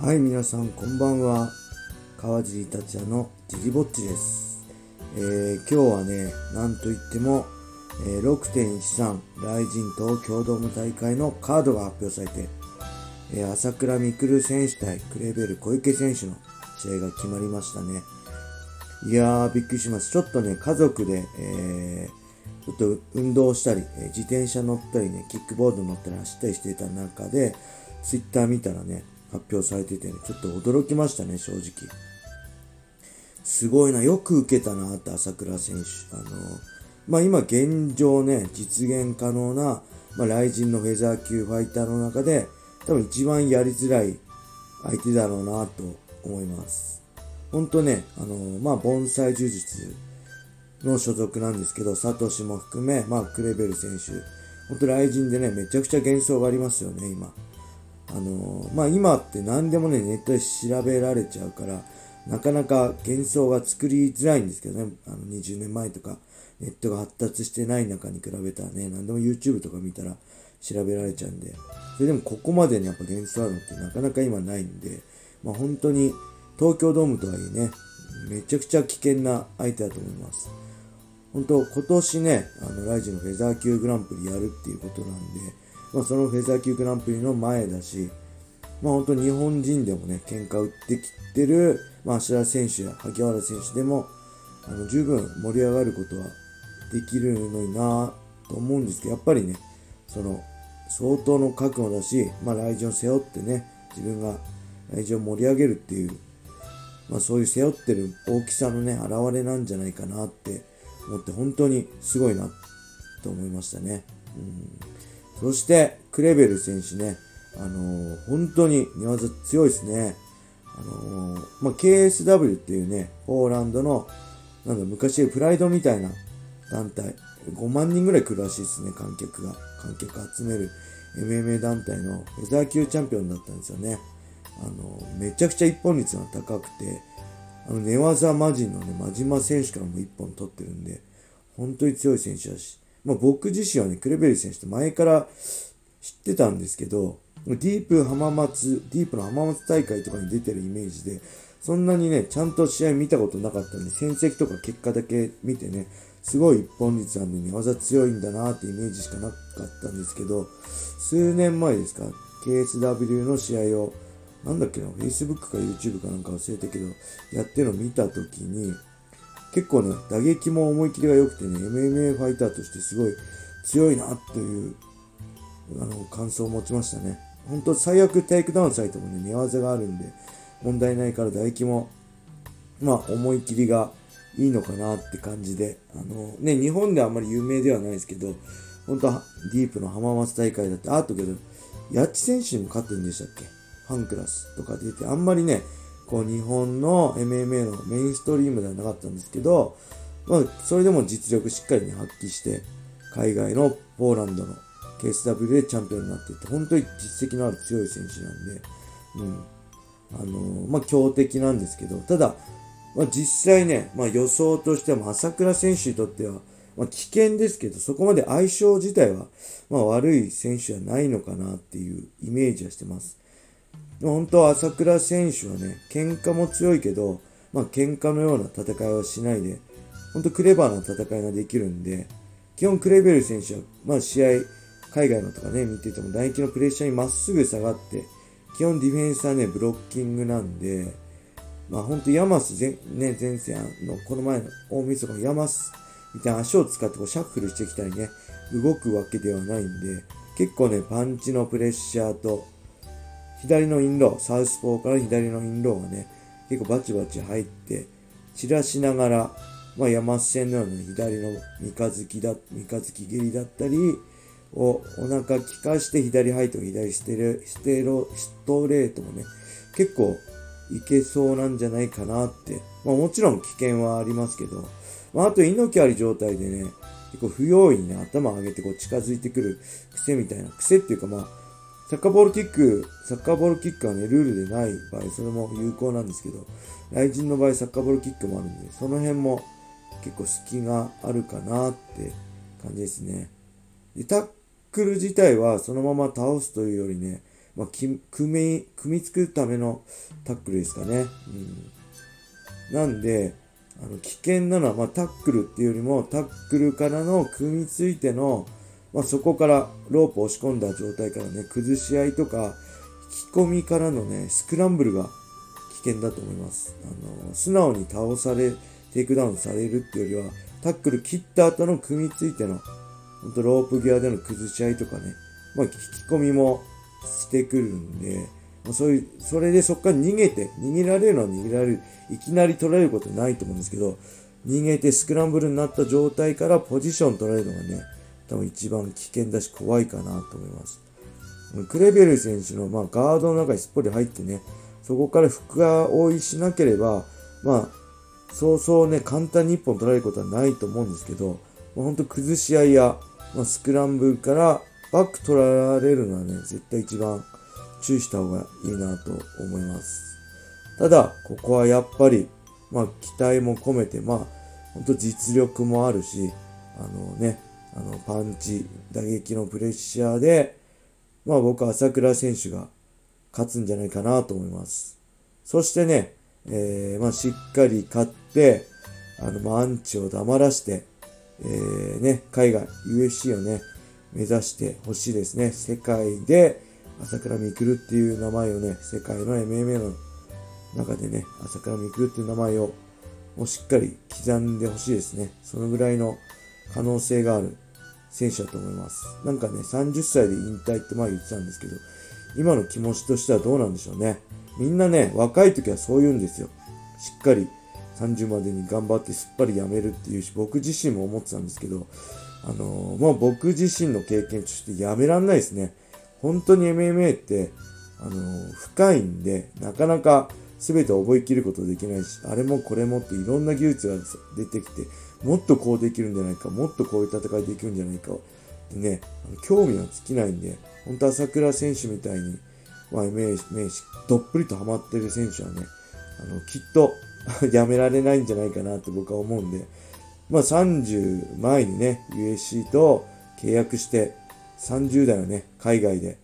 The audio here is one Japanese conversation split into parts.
はい、皆さんこんばんは。川尻達也のジリぼっちです。えー、今日はね、なんといっても、えー、6.13ライジンと共同の大会のカードが発表されて、えー、朝倉未来選手対クレベル小池選手の試合が決まりましたね。いやー、びっくりします。ちょっとね、家族で、え、ちょっと運動したり、え自転車乗ったりね、キックボード乗ったり走ったりしていた中で、ツイッター見たらね、発表されててね、ちょっと驚きましたね、正直。すごいな、よく受けたなって、朝倉選手。あの、まあ今現状ね、実現可能な、まあ雷神のフェザー級ファイターの中で、多分一番やりづらい相手だろうなと思います。ほんとね、あの、まあ盆栽呪術の所属なんですけど、サトシも含め、まあクレベル選手、ほんと雷神でね、めちゃくちゃ幻想がありますよね、今。あのまあ今って何でもね、ネットで調べられちゃうから、なかなか幻想が作りづらいんですけどね、あの20年前とか、ネットが発達してない中に比べたらね、何でも YouTube とか見たら調べられちゃうんで、それでもここまでにやっぱ幻想あるのってなかなか今ないんで、まあ本当に東京ドームとはいえね、めちゃくちゃ危険な相手だと思います。本当今年ね、あの、ライジのフェザー級グランプリやるっていうことなんで、まあそのフェザー級グランプリの前だし、まあ本当日本人でもね、喧嘩売ってきてる、まあ芦田選手や萩原選手でも、あの、十分盛り上がることはできるのになと思うんですけど、やっぱりね、その、相当の覚悟だし、まあ来場を背負ってね、自分が来場を盛り上げるっていう、まあそういう背負ってる大きさのね、現れなんじゃないかなって思って、本当にすごいなと思いましたね。うん、そして、クレベル選手ね、あのー本当に寝技強いですね。あのーまあ、KSW っていうね、ポーランドの、なんだ、昔プライドみたいな団体、5万人ぐらい来るらしいですね、観客が。観客集める MMA 団体のフェザー級チャンピオンだったんですよね。あのーめちゃくちゃ一本率が高くて、あの、寝技魔人のね、真島選手からも一本取ってるんで、本当に強い選手だし、まあ僕自身はね、クレベル選手って前から知ってたんですけど、ディープ浜松、ディープの浜松大会とかに出てるイメージで、そんなにね、ちゃんと試合見たことなかったんで、戦績とか結果だけ見てね、すごい一本率なんで技強いんだなってイメージしかなかったんですけど、数年前ですか、KSW の試合を、なんだっけな、Facebook か YouTube かなんか忘れたけど、やってるの見たときに、結構ね、打撃も思い切りが良くてね、MMA ファイターとしてすごい強いなという、あの、感想を持ちましたね。本当最悪テイクダウンされてもね、寝技があるんで、問題ないから打撃も、まあ、思い切りがいいのかなって感じで、あの、ね、日本ではあんまり有名ではないですけど、本当はディープの浜松大会だって、あとけど、ヤッチ選手にも勝ってるんでしたっけ？ファンクラスとか出て、あんまりね、こう日本の MMA のメインストリームではなかったんですけど、まあ、それでも実力しっかりね、発揮して、海外のポーランドの KSW でチャンピオンになっていって、本当に実績のある強い選手なんで、うん。あのーまあ、強敵なんですけど、ただ、まあ、実際ね、まあ、予想としては、朝倉選手にとっては、まあ、危険ですけど、そこまで相性自体は、まあ、悪い選手はないのかなっていうイメージはしてます。本当は朝倉選手はね、喧嘩も強いけど、まあ喧嘩のような戦いはしないで、本当クレバーな戦いができるんで、基本クレベル選手は、まあ試合、海外のとかね、見てても唾液のプレッシャーにまっすぐ下がって、基本ディフェンスはね、ブロッキングなんで、まあ本当ヤマス前、ね、前線の、この前の大晦日の弥益みたいな足を使ってこうシャッフルしてきたりね、動くわけではないんで、結構ね、パンチのプレッシャーと、左のインロー、サウスポーから左のインローがね、結構バチバチ入って、散らしながら、まあ弥益戦のような左の三日月だ、三日月蹴りだったり、お腹効かして左ハイと左ステレ、ステロ、ストレートもね、結構いけそうなんじゃないかなって。まあもちろん危険はありますけど、まああと猪木あり状態でね、結構不用意にね、頭上げてこう近づいてくる癖みたいな、癖っていうかまあ、サッカーボールキック、サッカーボールキックはね、ルールでない場合、それも有効なんですけど、雷神の場合、サッカーボールキックもあるんで、その辺も結構隙があるかなって感じですね。で、タックル自体はそのまま倒すというよりね、まあ、組み、組みつくためのタックルですかね。うん。なんで、あの、危険なのは、まあ、タックルっていうよりも、タックルからの組みついての、まあ、そこからロープを押し込んだ状態からね、崩し合いとか、引き込みからのね、スクランブルが危険だと思います。あの、素直に倒され、テイクダウンされるっていうよりは、タックル切った後の組みついての、ほんとロープ際での崩し合いとかね、まあ、引き込みもしてくるんで、まあ、そういう、それでそこから逃げて、逃げられるのは逃げられる、いきなり取られることないと思うんですけど、逃げてスクランブルになった状態からポジション取られるのがね、多分一番危険だし怖いかなと思います。クレベル選手の、まあ、ガードの中にすっぽり入ってね、そこから深追いしなければ、まあ、そうそうね、簡単に一本取られることはないと思うんですけど、まあ、ほんと崩し合いや、まあ、スクランブルからバック取られるのはね、絶対一番注意した方がいいなと思います。ただ、ここはやっぱり、まあ、期待も込めて、まあ、ほんと実力もあるし、あのね、あの、パンチ、打撃のプレッシャーで、まあ僕は朝倉選手が勝つんじゃないかなと思います。そしてね、えー、まあしっかり勝って、あの、まアンチを黙らして、えー、ね、海外、USC をね、目指してほしいですね。世界で朝倉未来っていう名前をね、世界の MMA の中でね、朝倉未来っていう名前をもうしっかり刻んでほしいですね。そのぐらいの可能性がある選手だと思います。なんかね、30歳で引退って前言ってたんですけど、今の気持ちとしてはどうなんでしょうね。みんなね、若い時はそう言うんですよ。しっかり30までに頑張ってすっぱりやめるっていうし、僕自身も思ってたんですけど、あのー、まあ、僕自身の経験としてやめらんないですね。本当に MMA って、あのー、深いんで、なかなか全て覚えきることできないし、あれもこれもっていろんな技術が出てきて、もっとこうできるんじゃないか、もっとこういう戦いできるんじゃないか、でね、興味は尽きないんで、本当朝倉選手みたいに、まあ、名詞、どっぷりとハマってる選手はね、あの、きっと やめられないんじゃないかなって僕は思うんで、まあ30前にね、USC と契約して、30代はね、海外で、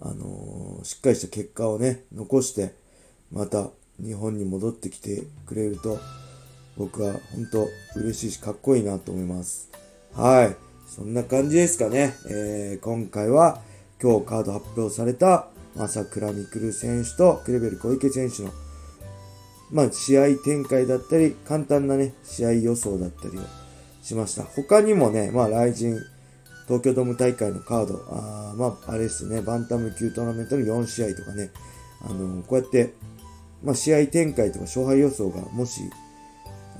あのー、しっかりした結果をね、残して、また日本に戻ってきてくれると、僕は本当嬉しいしかっこいいなと思います。はい。そんな感じですかね。えー、今回は今日カード発表された朝倉未来選手とクレベル小池選手のまあ試合展開だったり簡単なね試合予想だったりをしました。他にもね、まあライジン東京ドーム大会のカード、あまああれですね、バンタム級トーナメントの4試合とかね、あのこうやってまあ試合展開とか勝敗予想がもし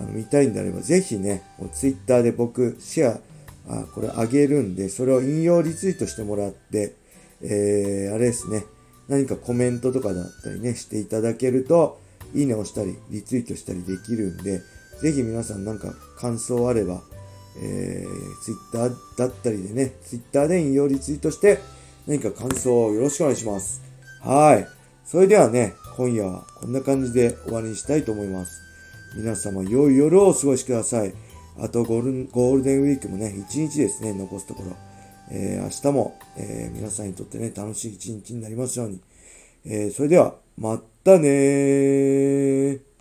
あの見たいんであれば、ぜひね、ツイッターで僕、シェア、あこれあげるんで、それを引用リツイートしてもらって、えー、あれですね、何かコメントとかだったりね、していただけると、いいねをしたり、リツイートしたりできるんで、ぜひ皆さんなんか感想あれば、えー、ツイッターだったりでね、ツイッターで引用リツイートして、何か感想をよろしくお願いします。はい。それではね、今夜はこんな感じで終わりにしたいと思います。皆様良い夜をお過ごしください。あとゴールゴールデンウィークもね、1日ですね、残すところ。えー、明日も、えー、皆さんにとってね、楽しい一日になりますように。えー、それでは、またねー。